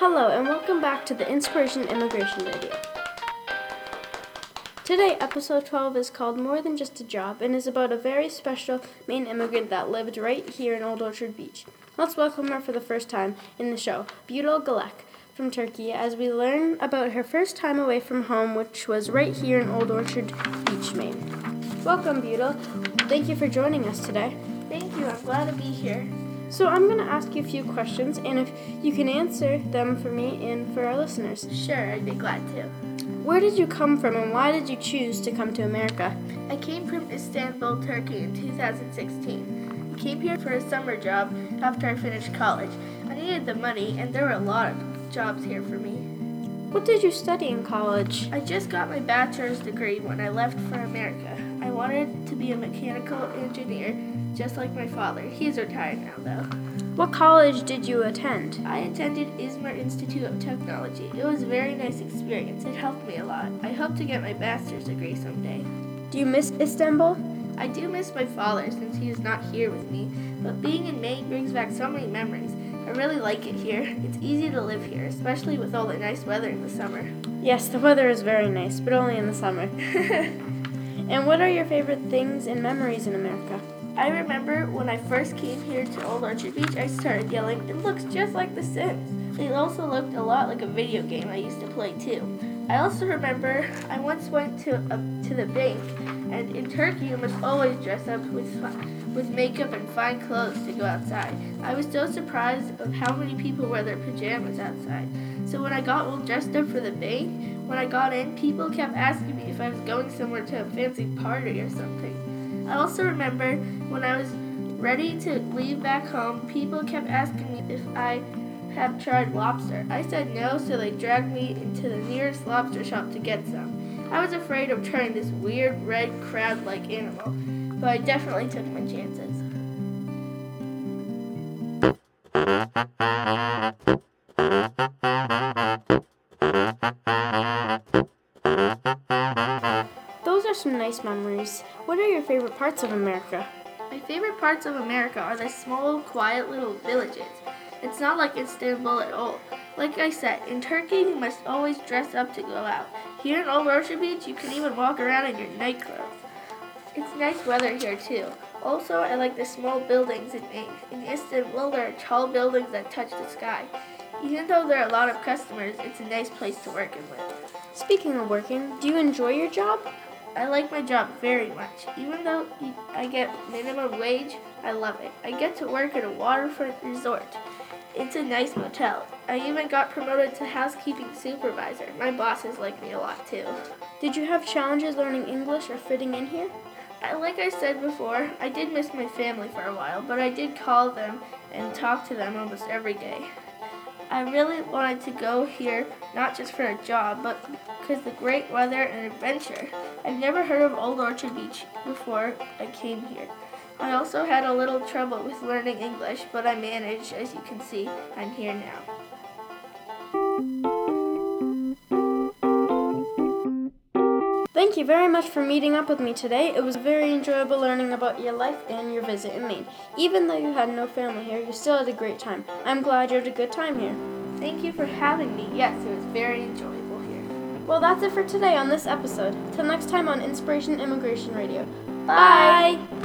Hello, and welcome back to the Inspiration Immigration Radio. Today, episode 12 is called More Than Just a Job and is about a very special Maine immigrant that lived right here in Old Orchard Beach. Let's welcome her for the first time in the show, Budel Galek from Turkey, as we learn about her first time away from home, which was right here in Old Orchard Beach, Maine. Welcome, Budel. Thank you for joining us today. Thank you. I'm glad to be here. So, I'm going to ask you a few questions, and if you can answer them for me and for our listeners. Sure, I'd be glad to. Where did you come from, and why did you choose to come to America? I came from Istanbul, Turkey in 2016. I came here for a summer job after I finished college. I needed the money, and there were a lot of jobs here for me. What did you study in college? I just got my bachelor's degree when I left for America. I wanted to be a mechanical engineer, just like my father. He's retired now, though. What college did you attend? I attended Izmir Institute of Technology. It was a very nice experience. It helped me a lot. I hope to get my master's degree someday. Do you miss Istanbul? I do miss my father since he is not here with me, but being in Maine brings back so many memories. I really like it here. It's easy to live here, especially with all the nice weather in the summer. Yes, the weather is very nice, but only in the summer. and what are your favorite things and memories in America? I remember when I first came here to Old Orchard Beach, I started yelling, It looks just like The Sims. It also looked a lot like a video game I used to play too. I also remember I once went to a, to the bank, and in Turkey you must always dress up with with makeup and fine clothes to go outside. I was so surprised of how many people wear their pajamas outside. So when I got all dressed up for the bank, when I got in, people kept asking me if I was going somewhere to a fancy party or something. I also remember when I was ready to leave back home, people kept asking me if I have tried lobster. I said no, so they dragged me into the nearest lobster shop to get some. I was afraid of trying this weird red crab like animal, but I definitely took my chances. Those are some nice memories. What are your favorite parts of America? My favorite parts of America are the small, quiet little villages. It's not like Istanbul at all. Like I said, in Turkey you must always dress up to go out. Here in Old Orchard Beach you can even walk around in your night clothes. It's nice weather here too. Also, I like the small buildings in. In Istanbul there are tall buildings that touch the sky. Even though there are a lot of customers, it's a nice place to work and live. Speaking of working, do you enjoy your job? I like my job very much. Even though I get minimum wage, I love it. I get to work at a waterfront resort. It's a nice motel. I even got promoted to housekeeping supervisor. My bosses like me a lot too. Did you have challenges learning English or fitting in here? I, like I said before, I did miss my family for a while, but I did call them and talk to them almost every day. I really wanted to go here not just for a job, but because the great weather and adventure. I've never heard of Old Orchard Beach before I came here. I also had a little trouble with learning English, but I managed. As you can see, I'm here now. Thank you very much for meeting up with me today. It was very enjoyable learning about your life and your visit in Maine. Even though you had no family here, you still had a great time. I'm glad you had a good time here. Thank you for having me. Yes, it was very enjoyable here. Well, that's it for today on this episode. Till next time on Inspiration Immigration Radio. Bye. Bye.